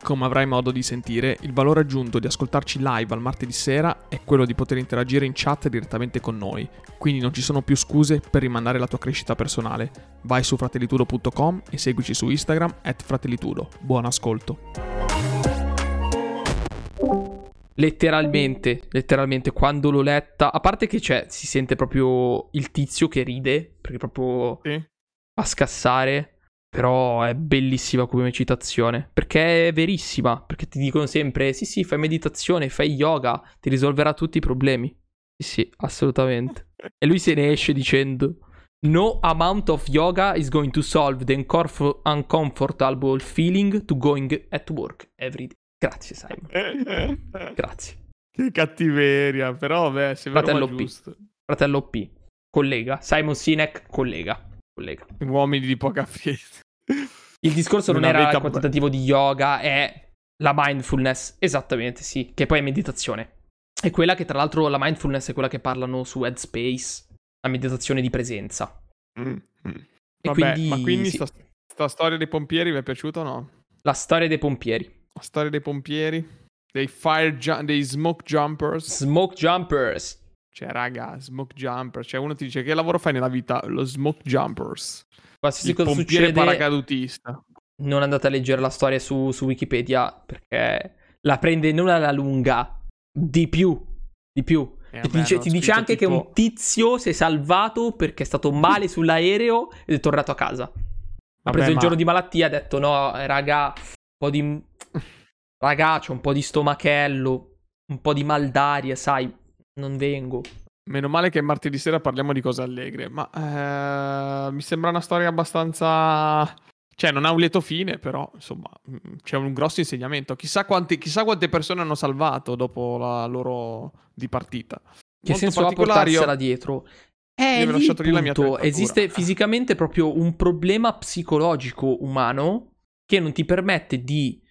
Come avrai modo di sentire, il valore aggiunto di ascoltarci live al martedì sera è quello di poter interagire in chat direttamente con noi, quindi non ci sono più scuse per rimandare la tua crescita personale. Vai su fratellitudo.com e seguici su Instagram at fratellitudo. Buon ascolto. Letteralmente, letteralmente, quando l'ho letta, a parte che c'è, si sente proprio il tizio che ride, perché proprio Sì. fa scassare. Però è bellissima come citazione, perché è verissima, perché ti dicono sempre, sì sì, fai meditazione, fai yoga, ti risolverà tutti i problemi. Sì sì, assolutamente. E lui se ne esce dicendo, no amount of yoga is going to solve the uncomfort- uncomfortable feeling to going at work every day. Grazie Simon, grazie. che cattiveria, però beh, se vero Fratello ma P. giusto. Fratello P, collega, Simon Sinek, collega, collega. Uomini di poca fede. Il discorso non Una era il quantitativo di yoga, è la mindfulness, esattamente sì, che poi è meditazione. È quella che tra l'altro la mindfulness è quella che parlano su Headspace, la meditazione di presenza. Mm, mm. E Vabbè, quindi, ma quindi sì, sta, sta storia dei pompieri vi è piaciuta o no? la storia dei pompieri. La storia dei pompieri, dei fire ju- dei smoke jumpers. Smoke jumpers. Cioè, raga, smoke jumpers. Cioè, uno ti dice che lavoro fai nella vita? Lo smoke jumpers. Qualsiasi Il cosa pompiere succede, paracadutista. non andate a leggere la storia su, su Wikipedia perché la prende non alla lunga, di più, di più. Eh, ti vabbè, dice, ti dice anche che tipo- un tizio si è salvato perché è stato male sull'aereo ed è tornato a casa. Ha Vabbè, preso il ma- giorno di malattia e ha detto: No, eh, raga, un po' di. Raga, c'ho un po' di stomachello, un po' di mal d'aria, sai, non vengo. Meno male che martedì sera parliamo di cose allegre, ma eh, mi sembra una storia abbastanza... Cioè, non ha un lieto fine, però, insomma, mm, c'è un grosso insegnamento. Chissà, quanti- chissà quante persone hanno salvato dopo la loro dipartita. Che Molto senso ha portarsela dietro? Avevo lì lasciato lì la mia. Esiste fisicamente proprio un problema psicologico umano che non ti permette di,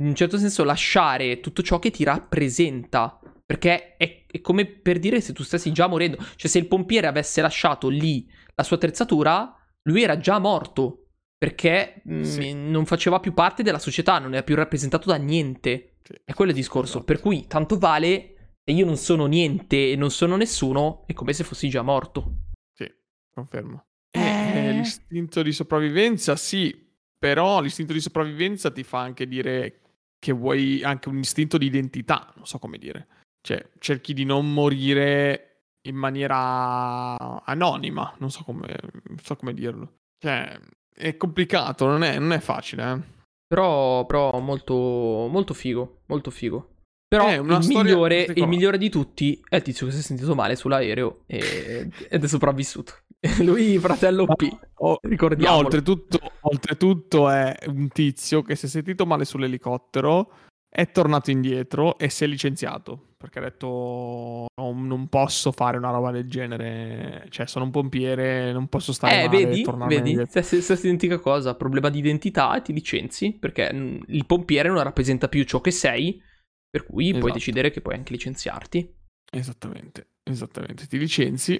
in un certo senso, lasciare tutto ciò che ti rappresenta. Perché è, è come per dire se tu stessi già morendo. Cioè, se il pompiere avesse lasciato lì la sua attrezzatura, lui era già morto. Perché mh, Sì. non faceva più parte della società, non era più rappresentato da niente. Sì. È quello il discorso. Esatto. Per cui tanto vale se io non sono niente e non sono nessuno, è come se fossi già morto. Sì, confermo. Eh. Eh, l'istinto di sopravvivenza, sì, però l'istinto di sopravvivenza ti fa anche dire che vuoi anche un istinto di identità, non so come dire. Cioè, cerchi di non morire in maniera anonima, non so come, non so come dirlo. Cioè, è complicato, non è, non è facile, eh. Però, però molto, molto figo, molto figo. Però È una il migliore, il migliore di tutti è il tizio che si è sentito male sull'aereo e- ed è sopravvissuto. Lui, fratello P, Oh, ricordiamo. No, oltretutto, oltretutto è un tizio che si è sentito male sull'elicottero, è tornato indietro e si è licenziato perché ha detto "No, non posso fare una roba del genere, cioè sono un pompiere, non posso stare Eh, male vedi, vedi, indietro". stessa, identica cosa, problema di identità e ti licenzi perché mm, il pompiere non rappresenta più ciò che sei, per cui puoi Esatto. decidere che puoi anche licenziarti. Esattamente, esattamente, ti licenzi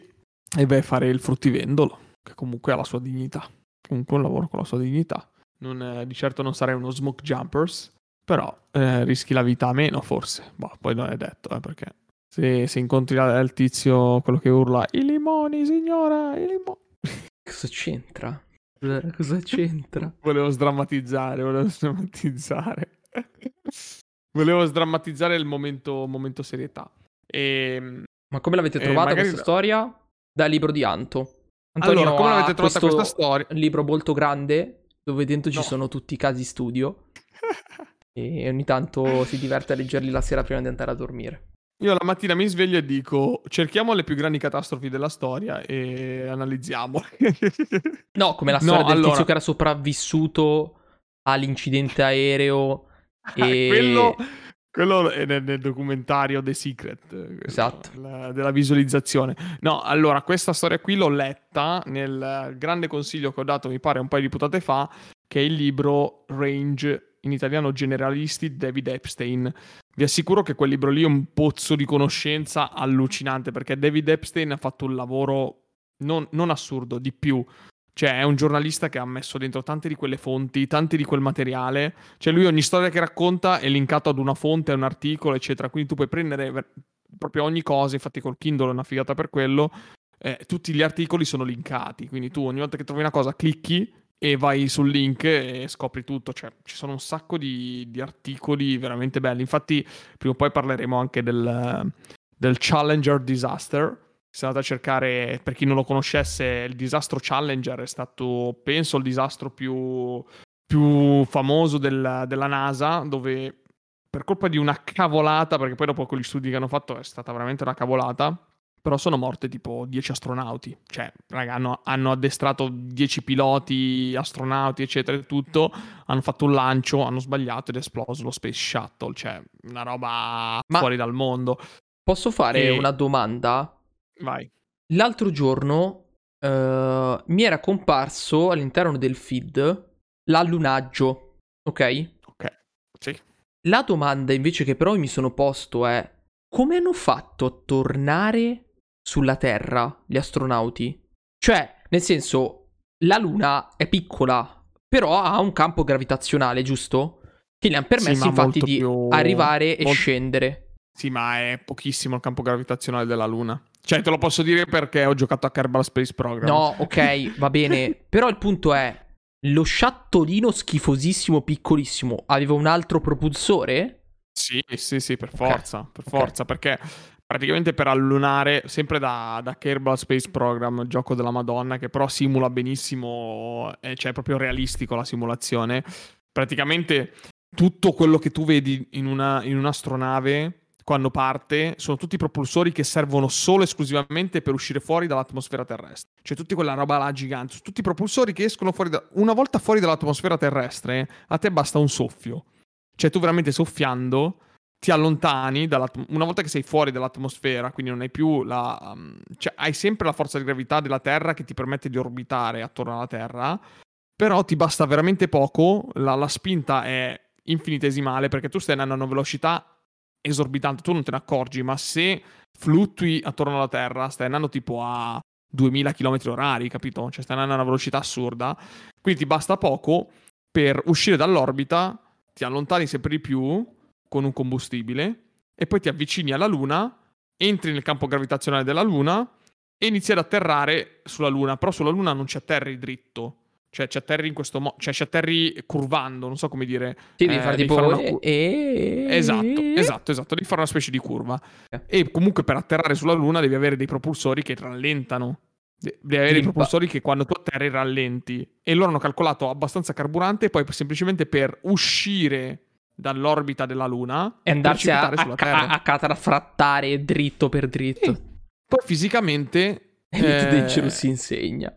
e vai a fare il fruttivendolo, che comunque ha la sua dignità, comunque un lavoro con la sua dignità. Non, eh, di certo non sarei uno smoke jumpers, però eh, rischi la vita a meno forse. Boh, poi non è detto, eh, perché se, se incontri il tizio, quello che urla i limoni, signora, i limoni. Cosa c'entra? Cosa- c'entra? Volevo sdrammatizzare, volevo sdrammatizzare. volevo sdrammatizzare il momento, momento serietà. E, Ma come l'avete Eh, trovata magari- questa storia? Dal libro di Anto. Antonio allora, come l'avete trovata questa storia? libro molto grande dove dentro ci No. sono tutti i casi studio e ogni tanto si diverte a leggerli la sera prima di andare a dormire. Io la mattina mi sveglio e dico: cerchiamo le più grandi catastrofi della storia e analizziamo. No, come la No, storia del allora- tizio che era sopravvissuto all'incidente aereo e quello, Quello è nel, nel, documentario The Secret esatto. la, della visualizzazione. No, allora, questa storia qui l'ho letta nel grande consiglio che ho dato, mi pare, un paio di puntate fa, che è il libro Range, in italiano Generalisti, David Epstein. Vi assicuro che quel libro lì è un pozzo di conoscenza allucinante, perché David Epstein ha fatto un lavoro non, non assurdo, di più. Cioè, è un giornalista che ha messo dentro tante di quelle fonti, tanti di quel materiale. Cioè, lui ogni storia che racconta è linkato ad una fonte, a un articolo, eccetera. Quindi tu puoi prendere proprio ogni cosa. Infatti, col Kindle è una figata per quello. Eh, tutti gli articoli sono linkati. Quindi tu ogni volta che trovi una cosa clicchi e vai sul link e scopri tutto. Cioè, ci sono un sacco di, di articoli veramente belli. Infatti, prima o poi parleremo anche del, del Challenger Disaster se andate a cercare, per chi non lo conoscesse, il disastro Challenger è stato, penso, il disastro più, più famoso del, della NASA, dove per colpa di una cavolata, perché poi dopo quegli studi che hanno fatto è stata veramente una cavolata, però sono morte tipo 10 astronauti. Cioè, raga, hanno, hanno addestrato 10 piloti, astronauti, eccetera, e tutto, hanno fatto un lancio, hanno sbagliato ed è esploso lo Space Shuttle. Cioè, una roba Ma fuori dal mondo. Posso fare e... una domanda? Vai. L'altro giorno uh, mi era comparso all'interno del feed l'allunaggio, ok? Ok, sì. La domanda invece che però mi sono posto è come hanno fatto a tornare sulla Terra gli astronauti? Cioè, nel senso, la Luna è piccola, però ha un campo gravitazionale, giusto? Che gli hanno permesso sì, infatti di più... arrivare e molto... scendere. Sì, ma è pochissimo il campo gravitazionale della Luna. Cioè, te lo posso dire perché ho giocato a Kerbal Space Program. No, ok, va bene. Però il punto è, lo sciattolino schifosissimo, piccolissimo, aveva un altro propulsore? Sì, sì, sì, per forza, okay. per forza, okay. perché praticamente per allunare, sempre da, da Kerbal Space Program, gioco della Madonna, che però simula benissimo, eh, cioè è proprio realistico la simulazione, praticamente tutto quello che tu vedi in, una, in un'astronave quando parte sono tutti propulsori che servono solo e esclusivamente per uscire fuori dall'atmosfera terrestre. Cioè, tutti quella roba là gigante, tutti i propulsori che escono fuori da... Una volta fuori dall'atmosfera terrestre, a te basta un soffio. Cioè, tu veramente soffiando ti allontani una volta che sei fuori dall'atmosfera, quindi non hai più la... Um, cioè, hai sempre la forza di gravità della Terra che ti permette di orbitare attorno alla Terra, però ti basta veramente poco, la, la spinta è infinitesimale perché tu stai andando a una velocità esorbitante, tu non te ne accorgi, ma se fluttui attorno alla Terra, stai andando tipo a 2000 km orari, capito? Cioè stai andando a una velocità assurda, quindi ti basta poco per uscire dall'orbita, ti allontani sempre di più con un combustibile e poi ti avvicini alla Luna, entri nel campo gravitazionale della Luna e inizi ad atterrare sulla Luna, però sulla Luna non ci atterri dritto cioè ci atterri in questo modo, cioè ci atterri curvando, non so come dire. Sì, devi eh, fare tipo... Fare una e... Esatto, esatto, esatto, devi fare una specie di curva. Eh. E comunque per atterrare sulla Luna devi avere dei propulsori che rallentano. Devi avere dei propulsori che quando tu atterri rallenti. E loro hanno calcolato abbastanza carburante poi semplicemente per uscire dall'orbita della Luna e andarsi a, a, a, a catarafrattare dritto per dritto. E poi fisicamente... Elite eh... Dangerous si insegna.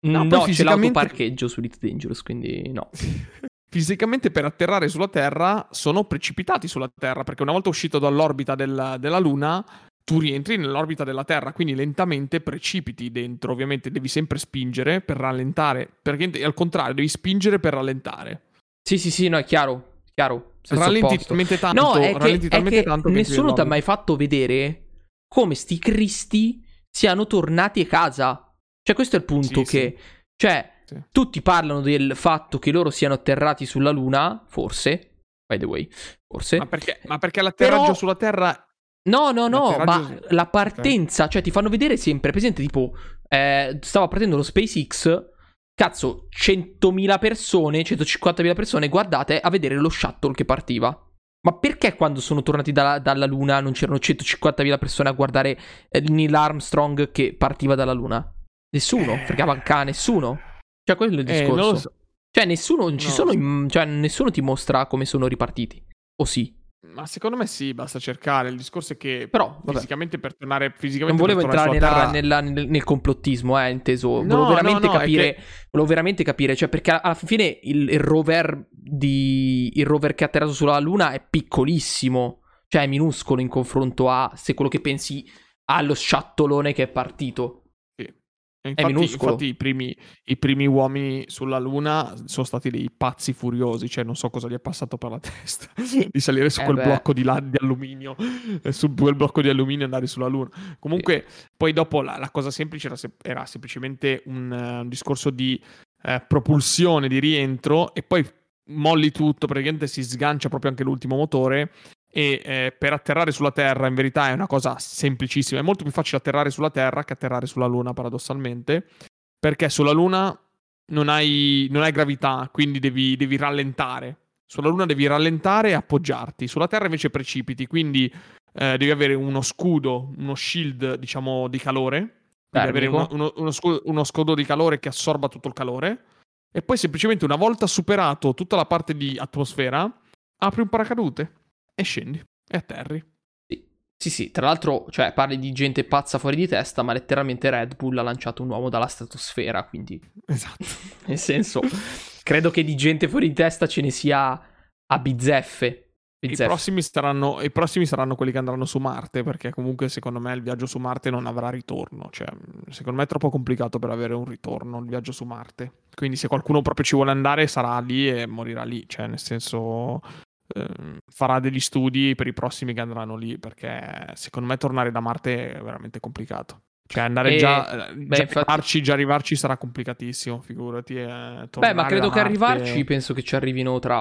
No, no fisicamente... c'è l'autoparcheggio su Elite Dangerous, quindi no. fisicamente per atterrare sulla Terra sono precipitati sulla Terra, perché una volta uscito dall'orbita del, della Luna, tu rientri nell'orbita della Terra, quindi lentamente precipiti dentro. Ovviamente devi sempre spingere per rallentare, perché al contrario, devi spingere per rallentare. Sì, sì, sì, no, è chiaro, chiaro. Rallenti talmente tanto, no, è che, è che, che nessuno ti ha mai fatto vedere come sti cristi siano tornati a casa. Cioè, questo è il punto sì, che... Sì. Cioè, sì. tutti parlano del fatto che loro siano atterrati sulla Luna, forse, by the way, forse. Ma perché, ma perché l'atterraggio Però... sulla Terra... No, no, no, ma la partenza, okay. cioè ti fanno vedere sempre, presente tipo, eh, stava partendo lo SpaceX, cazzo, 100.000 persone, 150.000 persone, guardate a vedere lo shuttle che partiva. Ma perché quando sono tornati da, dalla Luna non c'erano 150.000 persone a guardare eh, Neil Armstrong che partiva dalla Luna? Nessuno, eh... fregava un cane, nessuno. Cioè, quello è il eh, discorso. Eh, so. Cioè, nessuno, ci sono, so. cioè, nessuno ti mostra come sono ripartiti. O sì? Ma secondo me sì, basta cercare. Il discorso è che Però, fisicamente per tornare fisicamente Non volevo entrare nella, nella, nel, nel, complottismo, eh, inteso. No, volevo veramente no, no, capire. Che... Volevo veramente capire. Cioè, perché alla fine il, il, rover di. Il rover che ha atterrato sulla Luna è piccolissimo. Cioè è minuscolo in confronto a se quello che pensi allo sciattolone che è partito. Infatti, infatti i, primi, i, primi, uomini sulla Luna sono stati dei pazzi furiosi, cioè non so cosa gli è passato per la testa di salire su eh quel beh. blocco di, là, di alluminio, eh, su quel blocco di alluminio e andare sulla Luna. Comunque, sì. poi dopo la, la, cosa semplice era, era semplicemente un, uh, un, discorso di uh, propulsione, di rientro e poi molli tutto, praticamente si sgancia proprio anche l'ultimo motore e eh, per atterrare sulla Terra in verità è una cosa semplicissima, è molto più facile atterrare sulla Terra che atterrare sulla Luna paradossalmente, perché sulla Luna non hai, non hai gravità, quindi devi, devi, rallentare. Sulla Luna devi rallentare e appoggiarti, sulla Terra invece precipiti, quindi eh, devi avere uno scudo, uno shield diciamo di calore, devi avere uno, uno, uno, scudo, uno scudo di calore che assorba tutto il calore. E poi semplicemente una volta superato tutta la parte di atmosfera apri un paracadute e scendi e atterri. Sì, sì, tra l'altro, cioè, parli di gente pazza fuori di testa, ma letteralmente Red Bull ha lanciato un uomo dalla stratosfera, quindi... Esatto. Nel senso, credo che di gente fuori di testa ce ne sia a bizzeffe. I prossimi, saranno, I prossimi, saranno, quelli che andranno su Marte, perché comunque secondo me il viaggio su Marte non avrà ritorno. Cioè, secondo me è troppo complicato per avere un ritorno il viaggio su Marte. Quindi se qualcuno proprio ci vuole andare sarà lì e morirà lì. Cioè, nel senso, farà degli studi per i prossimi che andranno lì perché secondo me tornare da Marte è veramente complicato. Cioè andare e... già, eh, beh, già, infatti... arrivarci, già, arrivarci, sarà complicatissimo, figurati. Eh, beh, ma credo che Marte... arrivarci penso che ci arrivino tra...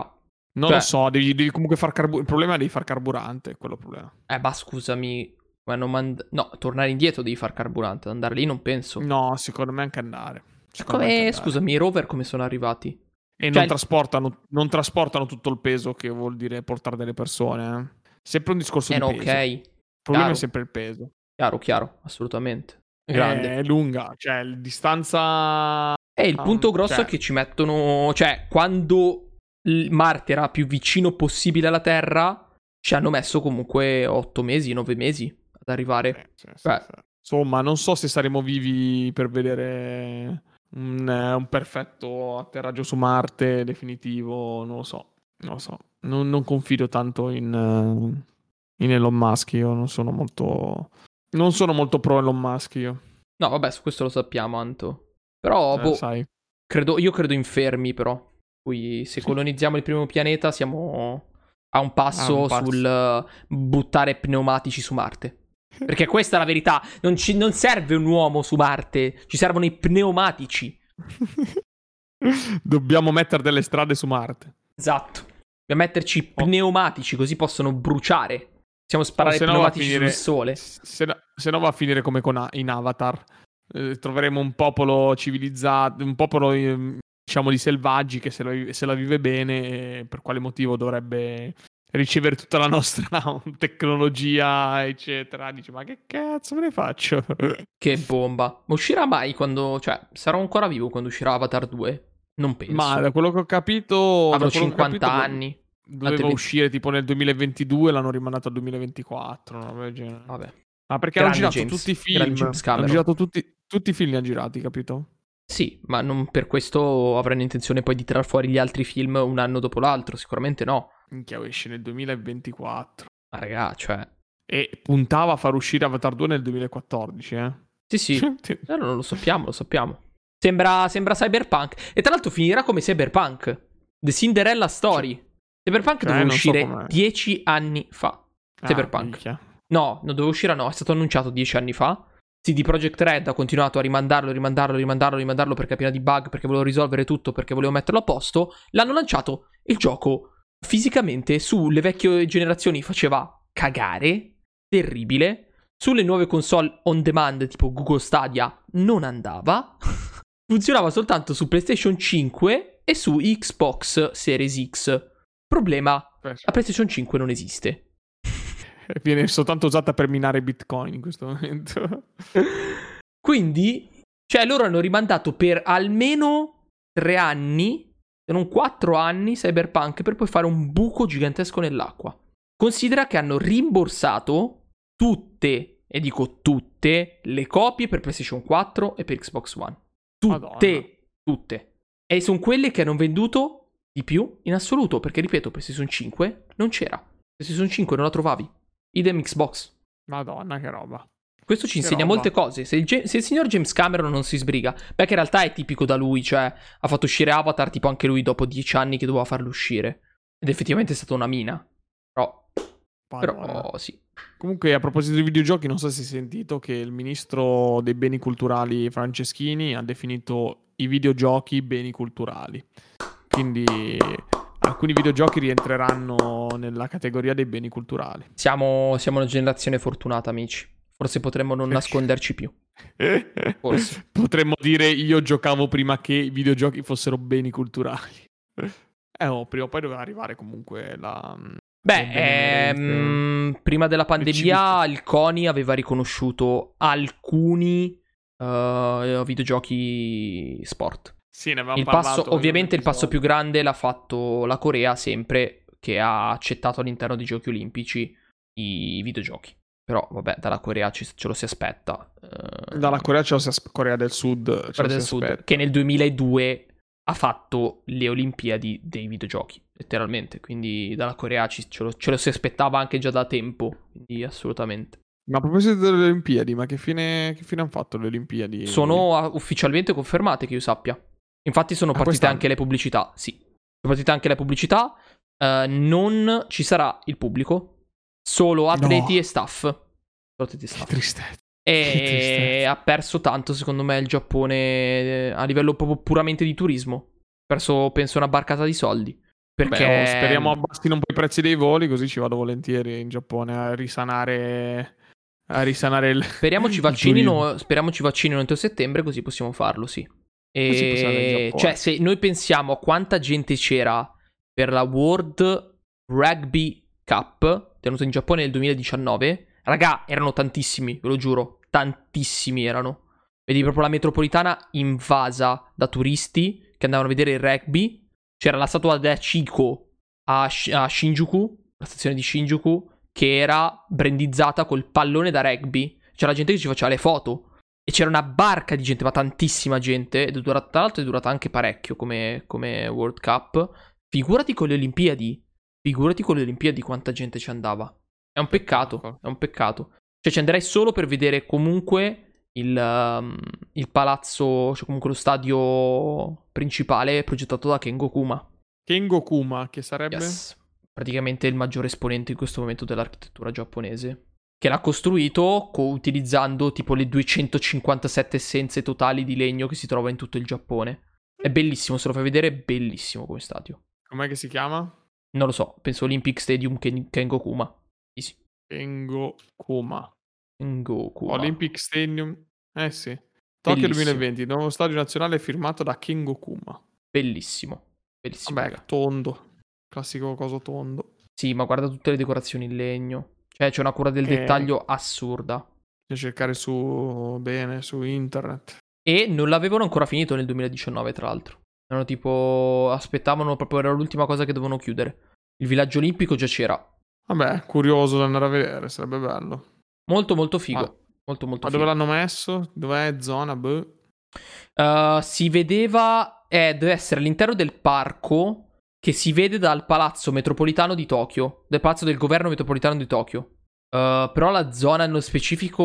Non cioè... lo so, devi, devi comunque far carburante. Il problema è devi far carburante, quello è il problema. Eh, ma scusami, ma mand... no, tornare indietro devi far carburante, andare lì non penso. No, secondo me anche andare. Come... Anche andare. Scusami, i rover come sono arrivati? E cioè, non, trasportano, non, trasportano, tutto il peso che vuol dire portare delle persone. Eh. Sempre un discorso eh, di no, peso. ok. Il problema chiaro. è sempre il peso. Chiaro, chiaro, assolutamente. È grande. È lunga, cioè distanza... E il punto grosso cioè... è che ci mettono... Cioè, quando Marte era più vicino possibile alla Terra, ci hanno messo comunque 8 mesi, 9 mesi ad arrivare. Sì, sì, sì, Insomma, non so se saremo vivi per vedere un, un, perfetto atterraggio su Marte definitivo, non lo so, non lo so. Non, non confido tanto in, in, Elon Musk, io non sono molto... Non sono molto pro Elon Musk io. No, vabbè, su questo lo sappiamo, Anto. Però, eh, boh, sai. Credo, io credo in fermi, però. Qui, se sì. colonizziamo il primo pianeta, siamo a un passo, ah, un passo. sul uh, buttare pneumatici su Marte. Perché questa è la verità. Non, ci, non serve un uomo su Marte, ci servono i pneumatici. Dobbiamo mettere delle strade su Marte. Esatto. Dobbiamo metterci oh. pneumatici così possono bruciare. Possiamo sparare oh, pneumatici finire, sul sole. Se no, se no, va a finire come con, in Avatar. Eh, troveremo un popolo civilizzato, un popolo eh, diciamo di selvaggi che se, lo, se la vive bene, per quale motivo dovrebbe ricevere tutta la nostra tecnologia, eccetera. Dice, ma che cazzo me ne faccio? Che bomba. Ma uscirà mai quando... Cioè, sarò ancora vivo quando uscirà Avatar 2? Non penso. Ma da quello che ho capito... Avrò 50 capito, anni. Doveva uscire tipo nel 2022, l'hanno rimandato al 2024. No? Vabbè. Ma perché hanno girato James. tutti i film. Hanno girato tutti, tutti i film, li hanno girati, capito? Sì, ma non per questo avranno intenzione poi di tirar fuori gli altri film un anno dopo l'altro, sicuramente no. Minchia, esce nel 2024. Ma raga, cioè... E puntava a far uscire Avatar 2 nel 2014, eh? Sì, sì. no, non lo sappiamo, lo sappiamo. Sembra, sembra Cyberpunk. E tra l'altro finirà come Cyberpunk. The Cinderella Story. Cioè, Cyberpunk cioè, doveva uscire so dieci anni fa. Ah, Cyberpunk. Minchia. No, non doveva uscire, no, è stato annunciato dieci anni fa. CD Projekt Red ha continuato a rimandarlo, rimandarlo, rimandarlo, rimandarlo perché è pieno di bug, perché volevo risolvere tutto, perché volevo metterlo a posto. L'hanno lanciato il gioco fisicamente sulle vecchie generazioni faceva cagare, terribile. Sulle nuove console on demand tipo Google Stadia non andava. Funzionava soltanto su PlayStation 5 e su Xbox Series X. Problema, la PlayStation 5 non esiste. Viene soltanto usata per minare Bitcoin in questo momento. Quindi, cioè loro hanno rimandato per almeno tre anni se non 4 anni Cyberpunk per poi fare un buco gigantesco nell'acqua. Considera che hanno rimborsato tutte, e dico tutte, le copie per PlayStation 4 e per Xbox One. Tutte, Madonna. tutte. E sono quelle che hanno venduto di più in assoluto, perché ripeto, PlayStation 5 non c'era. PlayStation 5 non la trovavi. Idem Xbox. Madonna, che roba. Questo ci insegna molte cose. Se il, ge- se il signor James Cameron non si sbriga, beh, che in realtà è tipico da lui, cioè ha fatto uscire Avatar tipo anche lui dopo dieci anni che doveva farlo uscire. Ed effettivamente è stata una mina. Però, Madonna. però sì. Comunque, a proposito di videogiochi, non so se hai sentito che il ministro dei beni culturali Franceschini ha definito i videogiochi beni culturali. Quindi alcuni videogiochi rientreranno nella categoria dei beni culturali. Siamo, siamo una generazione fortunata, amici. Forse potremmo non nasconderci più. Forse. Potremmo dire io giocavo prima che i videogiochi fossero beni culturali. Eh, oh, prima o poi doveva arrivare comunque la... Beh, le benemerenze. ehm, prima della pandemia il CONI aveva riconosciuto alcuni eh, videogiochi sport. Sì, ne avevamo Il parlato passo, ovviamente il passo più grande l'ha fatto la Corea sempre che ha accettato all'interno dei giochi olimpici i videogiochi. Però vabbè, dalla Corea ci- ce lo si aspetta. eh, Dalla Corea, ce lo si aspe- Corea del Sud. ce lo Corea del si Sud, aspetta. che nel 2002 ha fatto le Olimpiadi dei videogiochi, letteralmente. Quindi dalla Corea ci- ce, lo, ce lo si aspettava anche già da tempo. Quindi assolutamente. Ma a proposito delle Olimpiadi, ma che fine, che fine hanno fatto le Olimpiadi? Sono ufficialmente confermate che io sappia. Infatti sono partite quest'anno? anche le pubblicità. Sì, sono partite anche le pubblicità. Eh, non ci sarà il pubblico, solo atleti No. e staff. Solo atleti e Che staff. tristezza. E tristezza. ha perso tanto, secondo me, il Giappone eh, a livello proprio puramente di turismo. Ha perso, penso, una barcata di soldi. Perché Beh, oh, speriamo abbassino un po' i prezzi dei voli, così ci vado volentieri in Giappone a risanare. A risanare il. speriamo ci il vaccinino, speriamo ci vaccinino entro settembre, così possiamo farlo, sì. E cioè, se noi pensiamo a quanta gente c'era per la World Rugby Cup tenuta in Giappone nel 2019, raga, erano tantissimi, ve lo giuro, tantissimi erano. Vedi proprio la metropolitana invasa da turisti che andavano a vedere il rugby. C'era la statua da Chico a, Shi- a Shinjuku, la stazione di Shinjuku, che era brandizzata col pallone da rugby. C'era gente che ci faceva le foto. E c'era una barca di gente, ma tantissima gente. Ed è durata, tra l'altro è durata anche parecchio come, come World Cup. Figurati con le Olimpiadi. Figurati con le Olimpiadi quanta gente ci andava. È un peccato, è un peccato. Cioè ci andrei solo per vedere comunque il, um, il palazzo, cioè comunque lo stadio principale progettato da Kengo Kuma. Kengo Kuma, che sarebbe. Yes. Praticamente il maggiore esponente in questo momento dell'architettura giapponese. Che l'ha costruito co- utilizzando tipo le 257 essenze totali di legno che si trova in tutto il Giappone. È bellissimo, se lo fai vedere, è bellissimo come stadio. Com'è che si chiama? Non lo so, penso Olympic Stadium Ken- Kengokuma. Sì, sì. Kengo Kuma. Kengokuma. Olympic Stadium. Eh sì. Tokyo Bellissimo. 2020, il nuovo stadio nazionale firmato da Kengo Kuma. Bellissimo. Bellissimo. Vabbè, tondo. Classico coso tondo. Sì, ma guarda tutte le decorazioni in legno. Cioè, c'è una cura del Eh. dettaglio assurda. Bisogna cercare su bene su internet. E non l'avevano ancora finito nel 2019, tra l'altro. Erano tipo. Aspettavano proprio. Era l'ultima cosa che dovevano chiudere. Il villaggio olimpico già c'era. Vabbè, curioso da andare a vedere, sarebbe bello. Molto, molto figo. Ma- molto, molto Ma figo. dove l'hanno messo? Dov'è zona? Boh. Uh, si vedeva. Eh, deve essere all'interno del parco. Che si vede dal palazzo metropolitano di Tokyo. Del palazzo del governo metropolitano di Tokyo. Uh, però la zona nello specifico.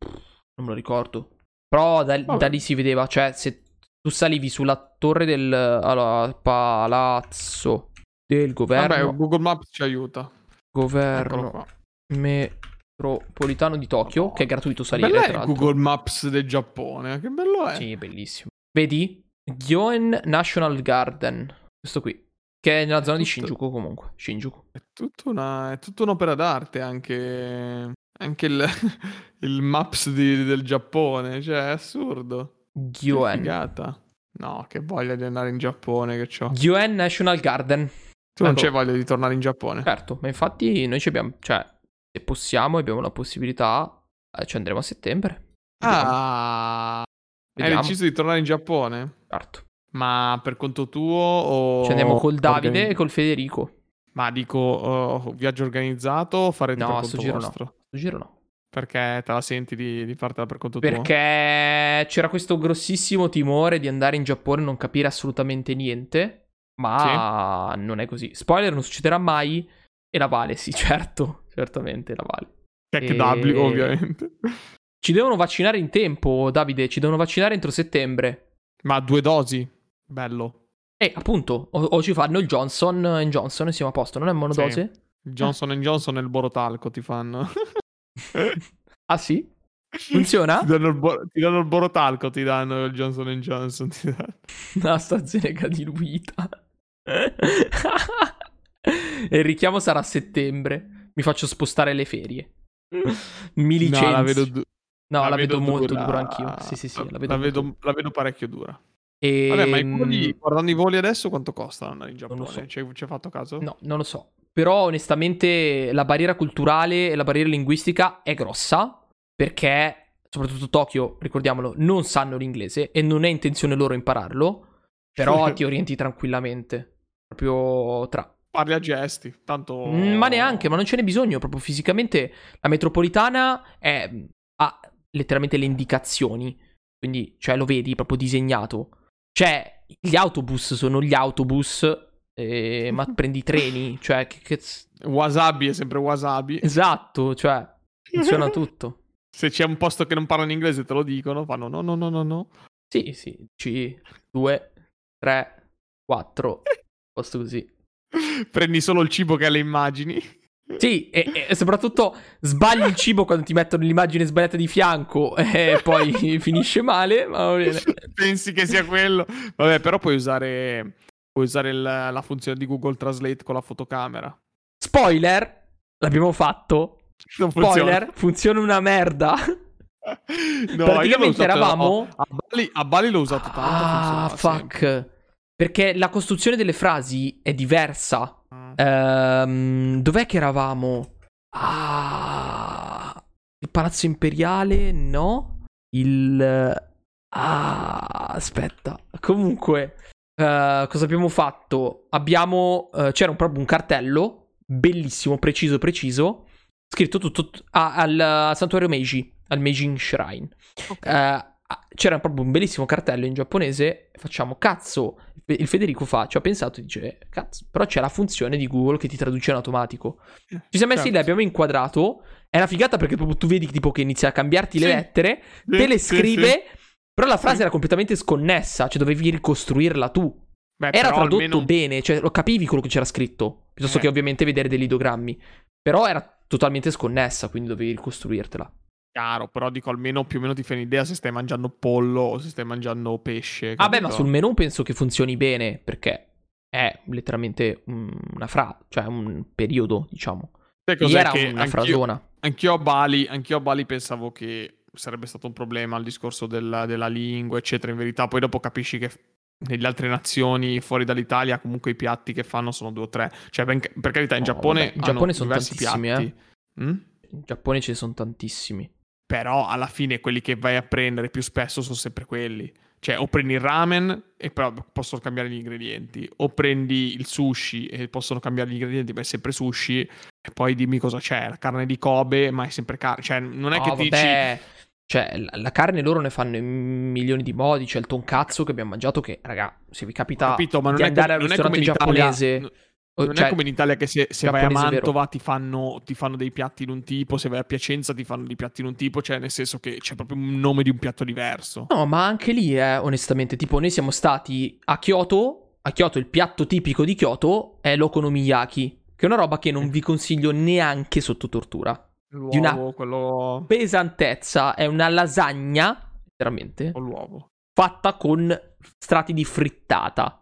Non me lo ricordo. Però da, da lì si vedeva. Cioè, se tu salivi sulla torre del allora, palazzo del governo. Vabbè, Google Maps ci aiuta. Governo metropolitano di Tokyo. Che è gratuito salire. Bello tra è l'altro. Google Maps del Giappone. Che bello è. Sì, è bellissimo. Vedi? Gyoen National Garden. Questo qui. Che è nella zona di Tutto- Shinjuku comunque. Shinjuku. È, tutta una, è tutta un'opera d'arte anche, anche il, il Maps di- del Giappone. Cioè, è assurdo. Che Gyoen. figata. No, che voglia di andare in Giappone che c'ho. Gyoen National Garden. Tu non Ecco. c'è voglia di tornare in Giappone? Certo, ma infatti noi ci abbiamo... Cioè, se possiamo abbiamo la possibilità, eh, ci andremo a settembre. Vediamo. Ah, hai Vediamo. deciso di tornare in Giappone? Certo. Ma per conto tuo o... Ci andiamo col Davide organi- e col Federico. Ma dico, oh, viaggio organizzato o farete No, per conto giro no. vostro? Sto giro no. Perché te la senti di, di fartela per conto tuo? Perché c'era questo grossissimo timore di andare in Giappone e non capire assolutamente niente. Ma non è così. Spoiler, non succederà mai. E la vale, sì, certo, certamente la vale. Tech E- W, ovviamente. Ci devono vaccinare in tempo, Davide, ci devono vaccinare entro settembre. Ma due dosi. Bello. E appunto, o, o ci fanno il Johnson Johnson e siamo a posto, non è monodose? Il Johnson Johnson e il Borotalco ti fanno. Ah sì? Funziona? Ti danno il, bo- ti danno il Borotalco, ti danno il Johnson Johnson. Ti danno. La AstraZeneca diluita. e il richiamo sarà a settembre. Mi faccio spostare le ferie. Mi licenzio. No, la vedo, du- No, la, vedo, molto dura. dura anch'io. Sì, sì, sì, la vedo. La vedo, la vedo parecchio dura. E... Vabbè, ma i voli, guardando i voli adesso, quanto costano in Non Giappone? lo so. Ci hai- fatto caso? No, non lo so. Però onestamente la barriera culturale e la barriera linguistica è grossa perché, soprattutto Tokyo, ricordiamolo, non sanno l'inglese e non è intenzione loro impararlo, però ti orienti tranquillamente. Proprio tra... Parli a gesti, tanto... Mm, Ma neanche, ma non ce n'è bisogno, proprio fisicamente la metropolitana è, ha letteralmente le indicazioni, quindi cioè lo vedi proprio disegnato. Cioè, gli autobus sono gli autobus, eh, ma prendi i treni, cioè che, che... Wasabi è sempre wasabi. Esatto, cioè funziona tutto. Se c'è un posto che non parla in inglese te lo dicono, fanno no, no, no, no, no. Sì, sì, C, 2, 3, 4, posto così. Prendi solo il cibo che ha le immagini. Sì, e, e soprattutto sbagli il cibo quando ti mettono l'immagine sbagliata di fianco e poi finisce male, ma va bene. Pensi che sia quello. Vabbè, però puoi usare, puoi usare il- la funzione di Google Translate con la fotocamera. Spoiler, l'abbiamo fatto. Non funziona. Spoiler, funziona una merda. No, Praticamente eravamo- A Bali, a Bali l'ho usato tanto. Ah, fuck. sempre. Perché la costruzione delle frasi è diversa. Ehm, dov'è che eravamo? Ah, il Palazzo Imperiale? No. Il... Ah, aspetta. Comunque, eh, cosa abbiamo fatto? Abbiamo... eh, c'era proprio un cartello, bellissimo, preciso, preciso, scritto tutto ah, al, al santuario Meiji, al Meijin Shrine. Ok. Eh, c'era proprio un bellissimo cartello in giapponese. Facciamo cazzo. Il Federico fa, ci ha pensato e dice: Cazzo, però c'è la funzione di Google che ti traduce in automatico. Ci siamo messi lì, Certo. abbiamo inquadrato. È una figata perché proprio tu vedi tipo che inizia a cambiarti le Sì. lettere, Sì, te le scrive. sì. Però la frase era completamente sconnessa, cioè dovevi ricostruirla tu. Beh, Era tradotto almeno- bene, cioè lo capivi quello che c'era scritto, piuttosto Eh. che ovviamente vedere degli idogrammi. Però era totalmente sconnessa, quindi dovevi ricostruirtela. Chiaro, però dico almeno più o meno ti fai un'idea se stai mangiando pollo o se stai mangiando pesce. Vabbè, capito? ma sul menù penso che funzioni bene perché è letteralmente un- una fra, cioè un periodo, diciamo. Sai cos'è era che una anch'io, frasona. anch'io a Bali, anch'io a Bali pensavo che sarebbe stato un problema il discorso della, della lingua, eccetera. In verità, poi dopo capisci che nelle altre nazioni fuori dall'Italia comunque i piatti che fanno sono due o tre. Cioè, ben- per carità, in Giappone, vabbè, in Giappone sono diversi tantissimi, eh. piatti. Mm? In Giappone ce ne sono tantissimi. Però alla fine quelli che vai a prendere più spesso sono sempre quelli. Cioè, o prendi il ramen e però possono cambiare gli ingredienti, o prendi il sushi e possono cambiare gli ingredienti, ma è sempre sushi. E poi dimmi cosa c'è, la carne di Kobe, ma è sempre carne. Cioè, non è No, che ti dici vabbè, Cioè, la, carne loro ne fanno in milioni di modi. C'è il tonkatsu che abbiamo mangiato che, raga, se vi capita capito, ma non di è, andare al ristorante in Italia. Non cioè, è come in Italia che se, se vai a. Mantova ti fanno, ti fanno dei piatti in un tipo, se vai a Piacenza ti fanno dei piatti in un tipo, cioè nel senso che c'è proprio un nome di un piatto diverso. No, ma anche lì, eh, onestamente, tipo, noi siamo stati a Kyoto. A Kyoto il piatto tipico di Kyoto è l'okonomiyaki, che è una roba che non vi consiglio neanche sotto tortura. L'uovo, Di una- quello Pesantezza, è una lasagna, letteralmente, con l'uovo. fatta con strati di frittata.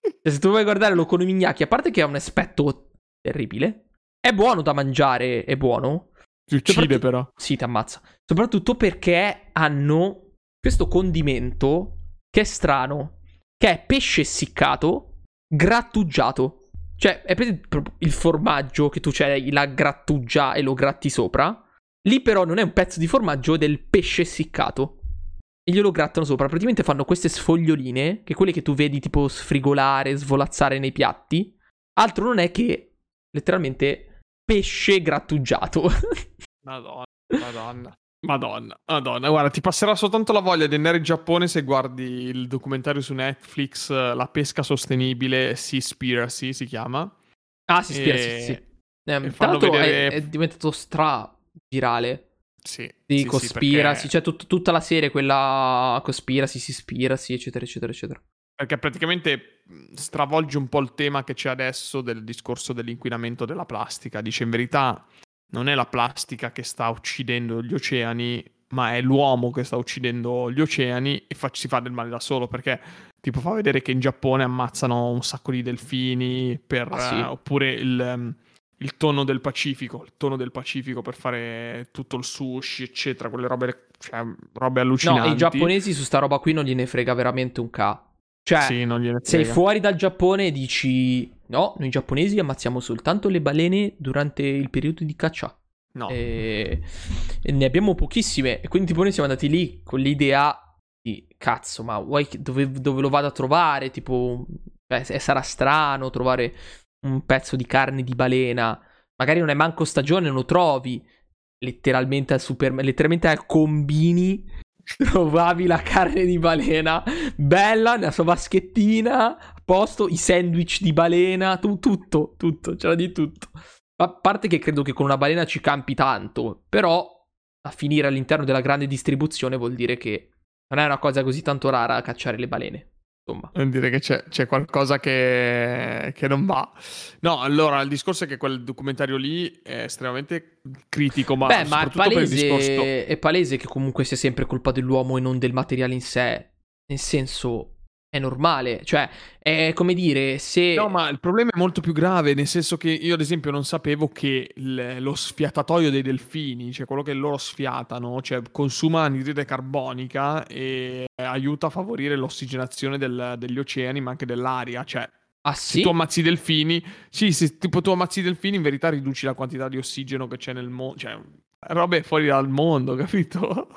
Cioè, se tu vuoi guardare l'okonomiyaki, a parte che ha un aspetto terribile, è buono da mangiare, è buono. Ti uccide però. Sì, ti ammazza. Soprattutto perché hanno questo condimento che è strano, che è pesce essiccato, grattugiato. Cioè, è il formaggio che tu c'hai la grattugia e lo gratti sopra. Lì però non è un pezzo di formaggio, è del pesce essiccato. E glielo grattano sopra. Praticamente fanno queste sfoglioline, che quelle che tu vedi tipo sfrigolare, svolazzare nei piatti. Altro non è che letteralmente pesce grattugiato. Madonna, madonna. Madonna, madonna, guarda, ti passerà soltanto la voglia di andare in Giappone se guardi il documentario su Netflix, La pesca sostenibile, Seaspiracy si chiama. Ah, si ispira, E- sì, sì. Eh, tra l'altro vedere- è, è diventato stra virale. Sì, Di sì, sì, cospirasi, perché- cioè tut- tutta la serie, quella cospirasi, si ispirasi, eccetera, eccetera, eccetera. Perché praticamente stravolge un po' il tema che c'è adesso del discorso dell'inquinamento della plastica. Dice in verità non è la plastica che sta uccidendo gli oceani, ma è l'uomo che sta uccidendo gli oceani e fa- si fa del male da solo perché tipo fa vedere che in Giappone ammazzano un sacco di delfini per, Ah, sì? eh, oppure il, ehm, il tonno del Pacifico, il tonno del Pacifico per fare tutto il sushi, eccetera, quelle robe, cioè, robe allucinanti. No, i giapponesi su sta roba qui non gliene frega veramente un ca. Cioè, Sì, non gliene sei fuori dal Giappone e dici no, noi giapponesi ammazziamo soltanto le balene durante il periodo di caccia. No. E... e ne abbiamo pochissime. E quindi tipo noi siamo andati lì con l'idea di cazzo, ma vuoi dove, dove lo vado a trovare? Tipo, se- sarà strano trovare un pezzo di carne di balena. Magari non è manco stagione, lo trovi. Letteralmente al super, letteralmente al combini trovavi la carne di balena bella nella sua vaschettina a posto i sandwich di balena tu- tutto tutto c'era di tutto a parte che credo che con una balena ci campi tanto però a finire all'interno della grande distribuzione vuol dire che non è una cosa così tanto rara cacciare le balene insomma Vuol dire che c'è, c'è qualcosa che, che non va. No, allora il discorso è che quel documentario lì è estremamente critico, ma Beh, ma è soprattutto per il palese, discorso. è palese che comunque sia sempre colpa dell'uomo e non del materiale in sé. Nel senso, è normale. Cioè, è come dire, se... No, ma il problema è molto più grave, nel senso che io, ad esempio, non sapevo che il- lo sfiatatoio dei delfini, cioè quello che loro sfiatano, cioè consuma anidride carbonica e aiuta a favorire l'ossigenazione del- degli oceani, ma anche dell'aria. Cioè, Ah se sì? tu ammazzi i delfini, sì, se tipo tu ammazzi i delfini, in verità riduci la quantità di ossigeno che c'è nel mondo. Cioè, robe fuori dal mondo, capito?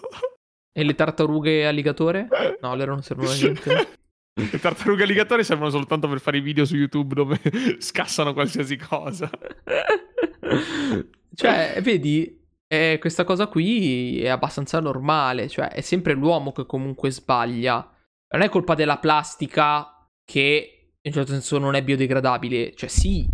E le tartarughe alligatore? No, loro non servono a niente. Le tartarughe alligatori servono soltanto per fare i video su YouTube dove scassano qualsiasi cosa. cioè, vedi, eh, questa cosa qui è abbastanza normale. Cioè, è sempre l'uomo che comunque sbaglia. Non è colpa della plastica che in un certo senso non è biodegradabile. Cioè, sì.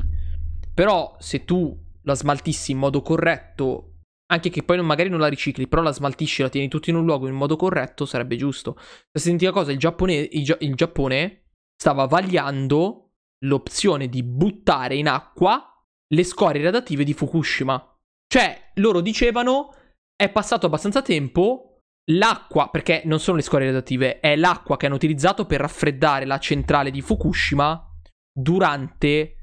Però se tu la smaltissi in modo corretto, anche che poi non- magari non la ricicli, però la smaltisci la tieni tutto in un luogo in modo corretto, sarebbe giusto. Se senti una cosa, il Giappone, il il Giappone stava vagliando l'opzione di buttare in acqua le scorie radioattive di Fukushima. Cioè, loro dicevano, è passato abbastanza tempo, l'acqua, perché non sono le scorie radioattive, è l'acqua che hanno utilizzato per raffreddare la centrale di Fukushima durante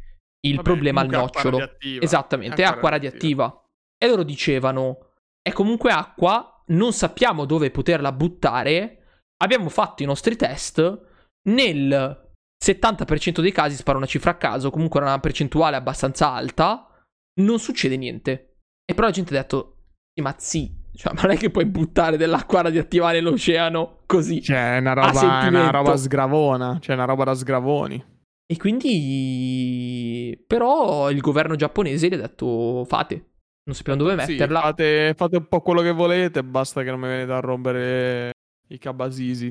il Vabbè, problema al acqua nocciolo. radioattiva. Esattamente, è acqua radioattiva. E loro dicevano, è comunque acqua, non sappiamo dove poterla buttare, abbiamo fatto i nostri test, nel 70% dei casi, sparo una cifra a caso, comunque era una percentuale abbastanza alta, non succede niente. E però la gente ha detto, sì, ma sì, cioè, ma non è che puoi buttare dell'acqua radioattiva nell'oceano così. Cioè, è una roba, è una roba sgravona. Cioè, una roba da sgravoni. E quindi, però, il governo giapponese gli ha detto, fate. Non sappiamo dove Sì, metterla. fate, fate un po' quello che volete, basta che non mi venite a rompere i cabasisi.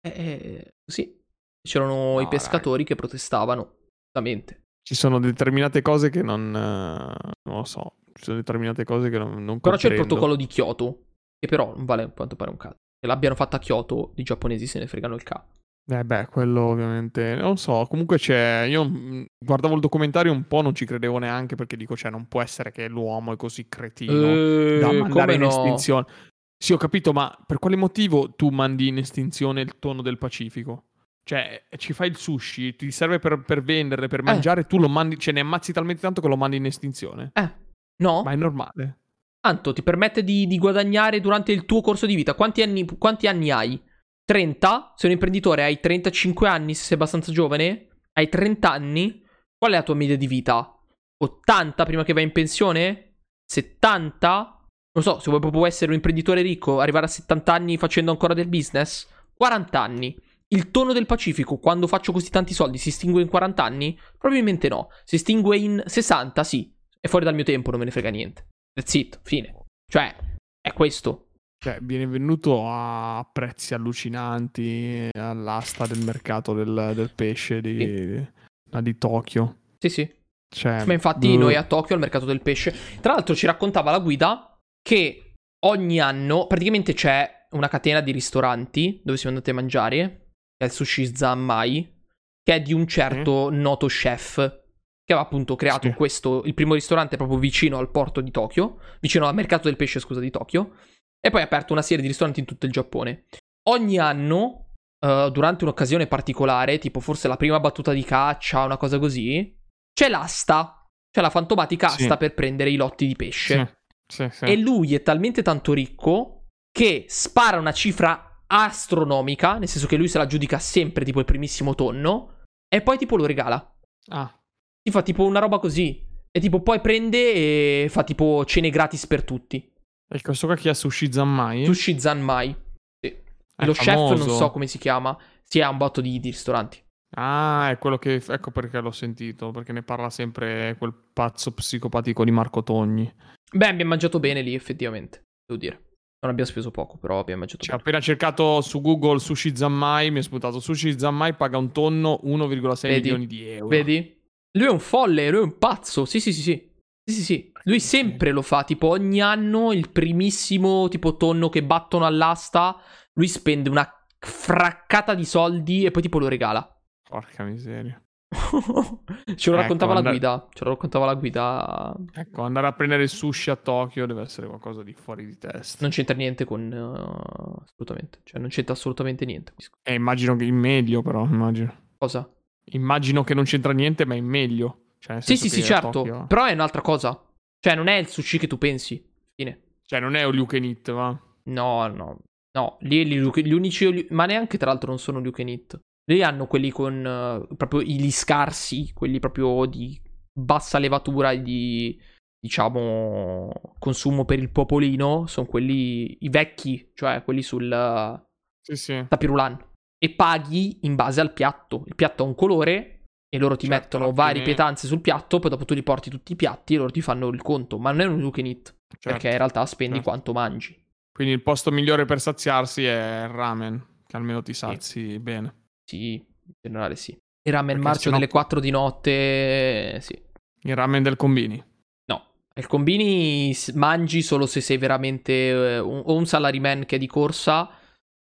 Eh, eh, sì. C'erano No, i pescatori che protestavano. Giustamente. Ci sono determinate cose che non... eh, non lo so. Ci sono determinate cose che non, non Però c'è il comprendo. protocollo di Kyoto. Che però non vale a quanto pare un cazzo. Se l'abbiano fatta a Kyoto, i giapponesi se ne fregano il cazzo. Eh beh, quello ovviamente... Non so, comunque c'è... Io mm, guardavo il documentario un po', non ci credevo neanche perché dico, cioè, non può essere che l'uomo è così cretino da Eh, mandare come in no? estinzione. Sì, ho capito, ma per quale motivo tu mandi in estinzione il tonno del Pacifico? Cioè, ci fai il sushi, ti serve per, per venderle, per mangiare, tu lo mandi, ce ne ammazzi talmente tanto che lo mandi in estinzione. Eh, no? Ma è normale. Tanto ti permette di, di guadagnare durante il tuo corso di vita. Quanti anni, quanti anni hai? 30? Sei un imprenditore, hai 35 anni se sei abbastanza giovane? Hai 30 anni? Qual è la tua media di vita? 80 prima che vai in pensione? 70? Non so, se vuoi proprio essere un imprenditore ricco, arrivare a 70 anni facendo ancora del business? 40 anni. Il tono del Pacifico, quando faccio così tanti soldi, si estingue in 40 anni? Probabilmente no. Si estingue in 60, sì. È fuori dal mio tempo, non me ne frega niente. That's it, fine. Cioè, è questo. Cioè, viene venduto a prezzi allucinanti all'asta del mercato del, del pesce di, ah, di Tokyo. Sì, sì. Cioè, Ma infatti boh. noi a Tokyo al mercato del pesce. Tra l'altro ci raccontava la guida che ogni anno praticamente c'è una catena di ristoranti dove siamo andati a mangiare, che è il Sushi Zanmai, che è di un certo noto chef che aveva appunto creato Sì. questo, il primo ristorante proprio vicino al porto di Tokyo, vicino al mercato del pesce, scusa, di Tokyo, e poi ha aperto una serie di ristoranti in tutto il Giappone. Ogni anno, eh, durante un'occasione particolare, tipo forse la prima battuta di caccia, una cosa così, c'è l'asta, c'è la fantomatica Sì. asta per prendere i lotti di pesce. Sì, sì, sì. E lui è talmente tanto ricco che spara una cifra astronomica, nel senso che lui se la giudica sempre tipo il primissimo tonno, e poi tipo lo regala. Ah, Ti fa tipo una roba così. E tipo poi prende e fa tipo cene gratis per tutti. E questo qua chi è Sushi Zanmai? Sushi Zanmai. Sì. È Lo chef famoso. non so come si chiama. Sì, ha un botto di, di ristoranti. Ah, è quello che... Ecco perché l'ho sentito, perché ne parla sempre quel pazzo psicopatico di Marco Togni. Beh, abbiamo mangiato bene lì, effettivamente. Devo dire. Non abbiamo speso poco, però abbiamo mangiato Cioè, bene. appena cercato su Google Sushi Zanmai, mi è spuntato Sushi Zanmai paga un tonno 1,6 Vedi? milioni di euro. Vedi? Lui è un folle, lui è un pazzo. Sì, sì, sì, sì. Sì, sì, sì. Lui sempre lo fa. Tipo, ogni anno il primissimo tipo tonno che battono all'asta. Lui spende una fraccata di soldi e poi tipo lo regala. Porca miseria. Ce lo Ecco, raccontava la and- guida. Ce lo raccontava la guida. Ecco, andare a prendere il sushi a Tokyo deve essere qualcosa di fuori di testa. Non c'entra niente con. eh, assolutamente. Cioè, non c'entra assolutamente niente. Eh, immagino che in meglio, però, immagino. Cosa? Immagino che non c'entra niente, ma è in meglio. Cioè, Sì, sì, sì, certo. Tokyo- Però è un'altra cosa. Cioè, non è il sushi che tu pensi. Fine. Cioè, non è all you can eat, va? No, no. No, lì gli, gli unici. Ma neanche tra l'altro non sono Luke and It. Lì hanno quelli con. eh, proprio gli scarsi. Quelli proprio di bassa levatura e di. Diciamo. Consumo per il popolino. Sono quelli. I vecchi. Cioè quelli sul. Sì, sì. tapirulan. E paghi in base al piatto. Il piatto ha un colore. E loro ti Certo, mettono varie fine- pietanze sul piatto. Poi dopo tu li porti tutti i piatti e loro ti fanno il conto. Ma non è un Luke and It. Perché in certo. realtà spendi certo. quanto mangi. Quindi il posto migliore per saziarsi è il ramen, che almeno ti sazi bene. Sì, in generale sì. Il ramen Perché marcio sennò- delle 4 di notte, sì. Il ramen del combini. No, il combini mangi solo se sei veramente eh, un- o un salaryman che è di corsa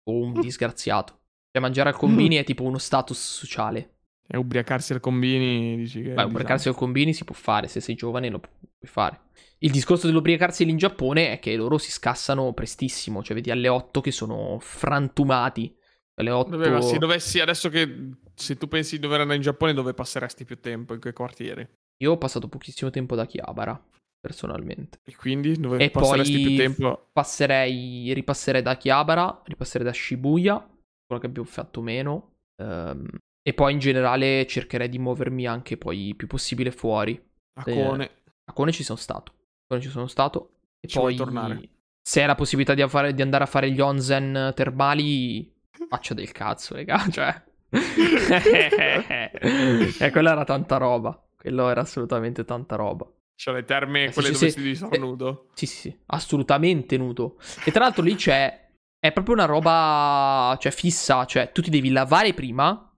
o un disgraziato. Cioè mangiare al combini è tipo uno status sociale. E ubriacarsi al combini, dici che... Beh, ubriacarsi al combini si può fare, se sei giovane lo pu- puoi fare. Il discorso dell'ubriacarsi lì in Giappone è che loro si scassano prestissimo, cioè vedi alle 8 che sono frantumati. Alle 8... Vabbè, ma se dovessi, adesso che se tu pensi di dover andare in Giappone, dove passeresti più tempo? In che quartieri? Io ho passato pochissimo tempo da Chiabara, personalmente. E quindi dove E passeresti poi più tempo? passerei, ripasserei da Chiabara, ripasserei da Shibuya, quello che abbiamo fatto meno. ehm, e poi in generale cercherei di muovermi anche poi il più possibile fuori. A eh, Cone. A Kone ci sono stato. A Kone ci sono stato. E Ci poi tornare? se hai la possibilità di, fare- di andare a fare gli onsen termali, faccia del cazzo, raga. Cioè. e quella era tanta roba. Quello era assolutamente tanta roba. Cioè le terme, Eh, quelle sì, dove sì. si stare Eh, nudo. Sì, sì, sì, assolutamente nudo. E tra l'altro lì c'è. È proprio una roba. Cioè, fissa. Cioè, tu ti devi lavare prima.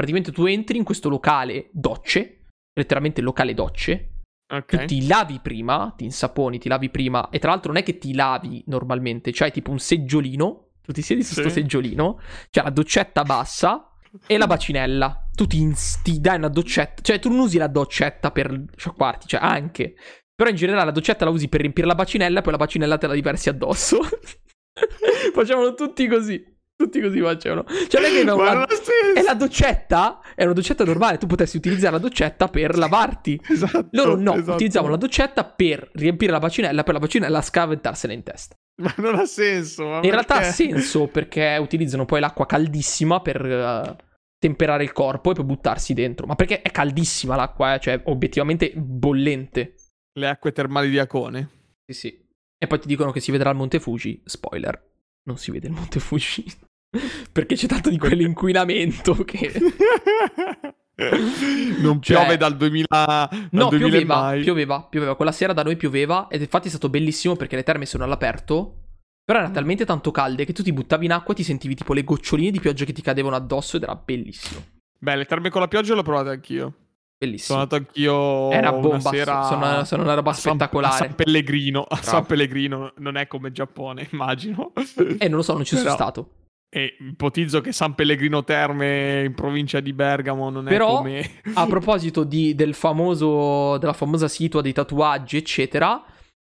Praticamente tu entri in questo locale docce. Letteralmente locale docce. Ok. Tu ti lavi prima, ti insaponi, ti lavi prima. E tra l'altro non è che ti lavi normalmente. C'hai tipo un seggiolino. Tu ti siedi su Sì. questo seggiolino. C'è la doccetta bassa. E la bacinella. Tu ti, ins- ti dai una doccetta. Cioè, tu non usi la doccetta per sciacquarti. Cioè, anche. Però in generale la doccetta la usi per riempire la bacinella. E poi la bacinella te la diversi addosso. Facevano tutti così. Tutti così facevano. Cioè, non è che avevano Ma la-. E doccetta è una doccetta normale. Tu potessi utilizzare la doccetta per lavarti. Esatto, Loro no, esatto. utilizzavano la doccetta per riempire la bacinella, per la bacinella scaventarsela in testa. Ma non ha senso. In realtà ha perché? senso perché utilizzano poi l'acqua caldissima per eh, temperare il corpo e poi buttarsi dentro. Ma perché è caldissima l'acqua, eh? cioè obiettivamente bollente. Le acque termali di Acone. Sì, sì. E poi ti dicono che si vedrà il Monte Fuji. Spoiler, non si vede il Monte Fuji. Perché c'è tanto di quell'inquinamento che... non Cioè- piove dal 2000 dal No, 2000 e pioveva, mai. pioveva, pioveva. Quella sera da noi pioveva ed infatti è stato bellissimo perché le terme sono all'aperto. Però erano talmente tanto calde che tu ti buttavi in acqua e ti sentivi tipo le goccioline di pioggia che ti cadevano addosso ed era bellissimo. Beh, le terme con la pioggia l'ho provate anch'io. Bellissimo. Sono andato anch'io una bomba, sera sono, sono una roba a San- spettacolare. A San Pellegrino, a San. Pellegrino non è come Giappone, immagino. Eh, non lo so, non ci sono Però- stato. E ipotizzo che San Pellegrino Terme in provincia di Bergamo non è Però, come... A proposito di- del famoso, della famosa situa dei tatuaggi, eccetera,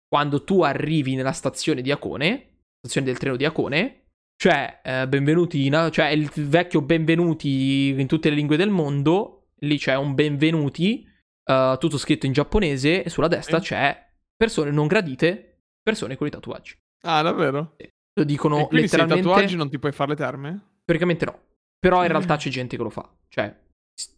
quando tu arrivi nella stazione di Acone, stazione del treno di Acone, cioè, eh, benvenuti, in- cioè il vecchio benvenuti in tutte le lingue del mondo, lì c'è un benvenuti, eh, tutto scritto in giapponese, e sulla destra Sì. c'è persone non gradite, persone con i tatuaggi. Ah, davvero? Lo dicono e quindi letteralmente... tatuaggi non ti puoi fare le terme? Praticamente no. Però in Mm. realtà c'è gente che lo fa. Cioè,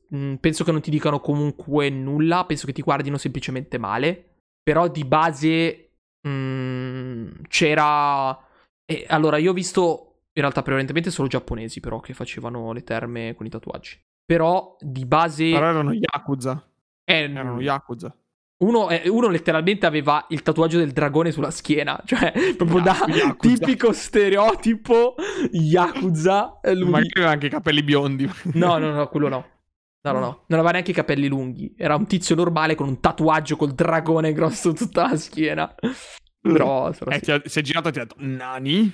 mh, penso che non ti dicano comunque nulla, penso che ti guardino semplicemente male. Però di base mh, c'era... e allora, io ho visto in realtà prevalentemente solo giapponesi però che facevano le terme con i tatuaggi. Però di base... Però erano Yakuza. eh, Erano Yakuza. Uno, eh, uno letteralmente aveva il tatuaggio del dragone sulla schiena, cioè proprio da Yakuza. tipico stereotipo Yakuza. eh, lui- Magari aveva anche i capelli biondi. No, no, no, quello no. No, no, no. Non aveva neanche i capelli lunghi. Era un tizio normale con un tatuaggio col dragone grosso tutta la schiena. Però sarà E sì. ha- si è girato e ti ha detto, Nani?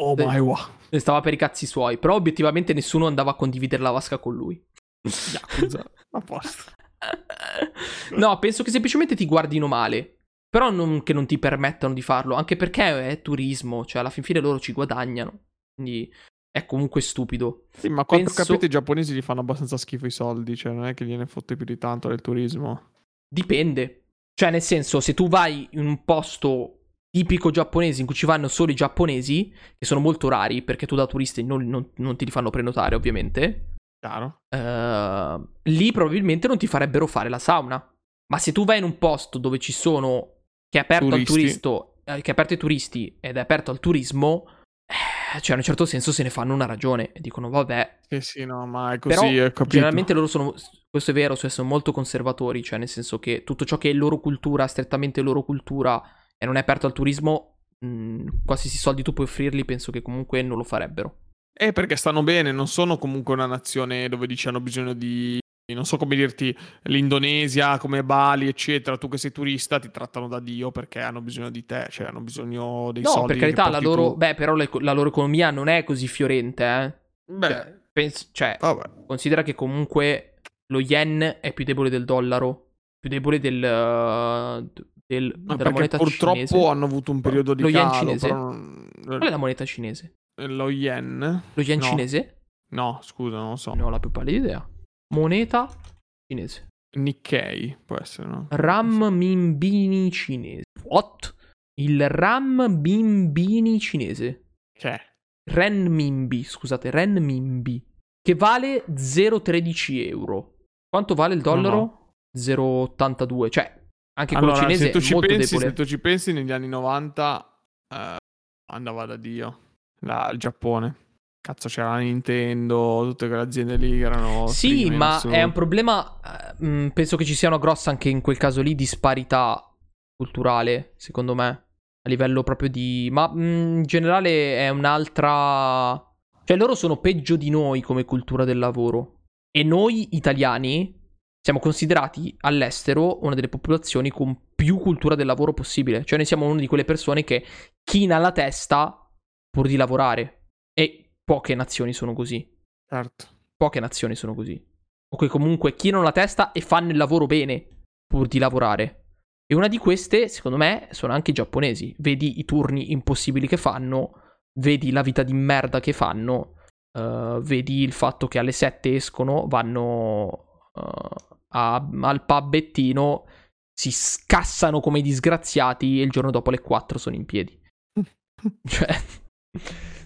Oh Sì. my wow. Stava per i cazzi suoi. Però obiettivamente nessuno andava a condividere la vasca con lui. Yakuza. A posto. No, penso che semplicemente ti guardino male. Però non, che non ti permettano di farlo. Anche perché è turismo. Cioè, alla fin fine loro ci guadagnano. Quindi è comunque stupido. Sì, ma quanto Penso- ho capito i giapponesi gli fanno abbastanza schifo i soldi, cioè non è che gliene fotte più di tanto del turismo. Dipende. Cioè, nel senso, se tu vai in un posto tipico giapponese in cui ci vanno solo i giapponesi, che sono molto rari perché tu da turisti non, non- non ti li fanno prenotare, ovviamente, Chiaro? eh, lì probabilmente non ti farebbero fare la sauna. Ma se tu vai in un posto dove ci sono. che è aperto al Turisti. turisto, eh, che è aperto ai turisti ed è aperto al turismo, eh, cioè, in un certo senso se ne fanno una ragione e dicono, vabbè, Sì, sì, no, ma è però così, capito. generalmente loro sono, questo è vero, cioè sono molto conservatori, cioè nel senso che tutto ciò che è loro cultura, strettamente loro cultura e non è aperto al turismo, mh, qualsiasi soldi tu puoi offrirli, penso che comunque non lo farebbero. Eh, perché stanno bene, non sono comunque una nazione dove dici hanno bisogno di... Non so come dirti, l'Indonesia, come Bali, eccetera. Tu che sei turista ti trattano da Dio perché hanno bisogno di te, cioè hanno bisogno dei No, soldi. per che carità, la loro, tu. beh, però le- la loro economia non è così fiorente, eh. Beh, Cioè, pens- cioè, vabbè. considera che comunque lo yen è più debole del dollaro, più debole del, uh, del- Ma della moneta purtroppo cinese. hanno avuto un periodo di Lo yen calo, cinese? però non- Qual è la moneta cinese? Lo yen? Lo yen No. cinese? No, scusa, non lo so. Non ho la più pallida idea. Moneta cinese. Nikkei, può essere, no? Ram Mimbini cinese. What? Il Ram Bimbini cinese. Che è? Renminbi, scusate, Renminbi. Che vale 0,13 euro. Quanto vale il dollaro? 0,82. Cioè, anche quello Allora, cinese se tu è ci molto pensi, debole. se tu ci pensi, negli anni 90 eh, andava da Dio. La- il Giappone. Cazzo, c'era la Nintendo, tutte quelle aziende lì che erano... Sì, ma è un problema. eh, mh, penso che ci sia una grossa anche in quel caso lì disparità culturale, secondo me. A livello proprio di. Ma mh, in generale è un'altra. Cioè, loro sono peggio di noi come cultura del lavoro. E noi italiani siamo considerati all'estero una delle popolazioni con più cultura del lavoro possibile. Cioè, noi siamo una di quelle persone che china la testa pur di lavorare. E poche nazioni sono così Certo. poche nazioni sono così. O che comunque chinano la testa e fanno il lavoro bene pur di lavorare. E una di queste, secondo me, sono anche i giapponesi. Vedi i turni impossibili che fanno, vedi la vita di merda che fanno, eh, vedi il fatto che alle 7 escono, vanno eh, a- al pubbettino, si scassano come i disgraziati e il giorno dopo alle 4 sono in piedi. Cioè,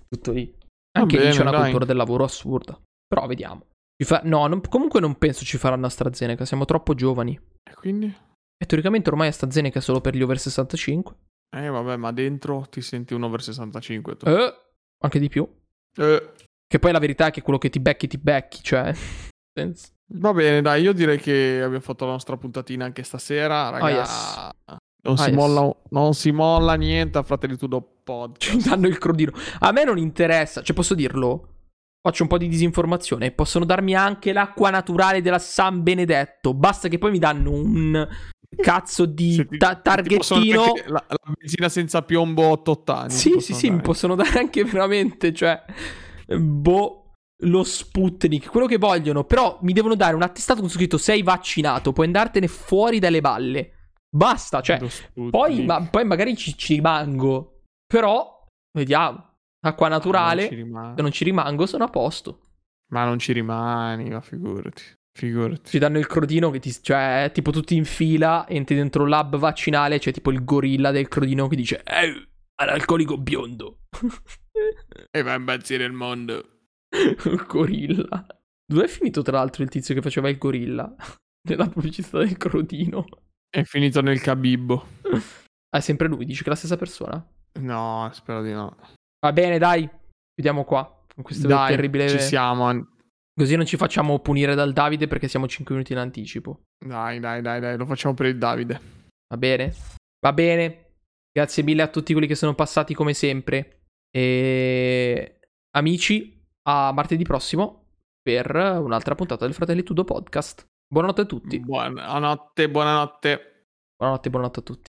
tutto lì. Anche lì bene, c'è una dai. cultura del lavoro assurda. Però vediamo. Fa- No, non- comunque non penso ci faranno AstraZeneca, siamo troppo giovani. E quindi? E teoricamente ormai AstraZeneca è solo per gli over 65. Eh, vabbè, ma dentro ti senti un over 65 tu. Eh, anche di più. Eh, Che poi la verità è che quello che ti becchi, ti becchi, cioè... Va bene, dai, io direi che abbiamo fatto la nostra puntatina anche stasera, raga. Ah, yes. Non, Ah, si yes. molla, non si molla niente a Fratelli Tudo Ci Podcast. danno il crodino. A me non interessa, cioè posso dirlo? faccio un po' di disinformazione. Possono darmi anche l'acqua naturale della San Benedetto. Basta che poi mi danno un cazzo di ti, ta- targhettino. La, la, benzina senza piombo 8 anni. Sì, sì, sì, mi possono dare anche veramente, cioè, boh, lo Sputnik, quello che vogliono. Però mi devono dare un attestato con scritto sei vaccinato, puoi andartene fuori dalle balle. Basta, cioè, poi, ma, poi magari ci, ci rimango. Però, vediamo. Acqua naturale, non se non ci rimango sono a posto. Ma non ci rimani, ma figurati. Figurati. Ci danno il crodino che ti. cioè, tipo tutti in fila, entri dentro un lab vaccinale, c'è tipo il gorilla del crodino che dice: Eh, analcolico biondo. e va a impazzire il mondo. il gorilla. Dove è finito, tra l'altro, il tizio che faceva il gorilla? Nella pubblicità del crodino. È finito nel cabibbo. Ah, è sempre lui, dice che è la stessa persona? No, spero di no. Va bene, dai. Chiudiamo qua. Con questo dai, terribile. Ci siamo. Così non ci facciamo punire dal Davide perché siamo 5 minuti in anticipo. Dai, dai, dai, dai, lo facciamo per il Davide. Va bene? Va bene. Grazie mille a tutti quelli che sono passati come sempre. E amici, a martedì prossimo per un'altra puntata del Fratelli Tudo Podcast. Buonanotte a tutti. Buonanotte, buonanotte. Buonanotte, buonanotte a tutti.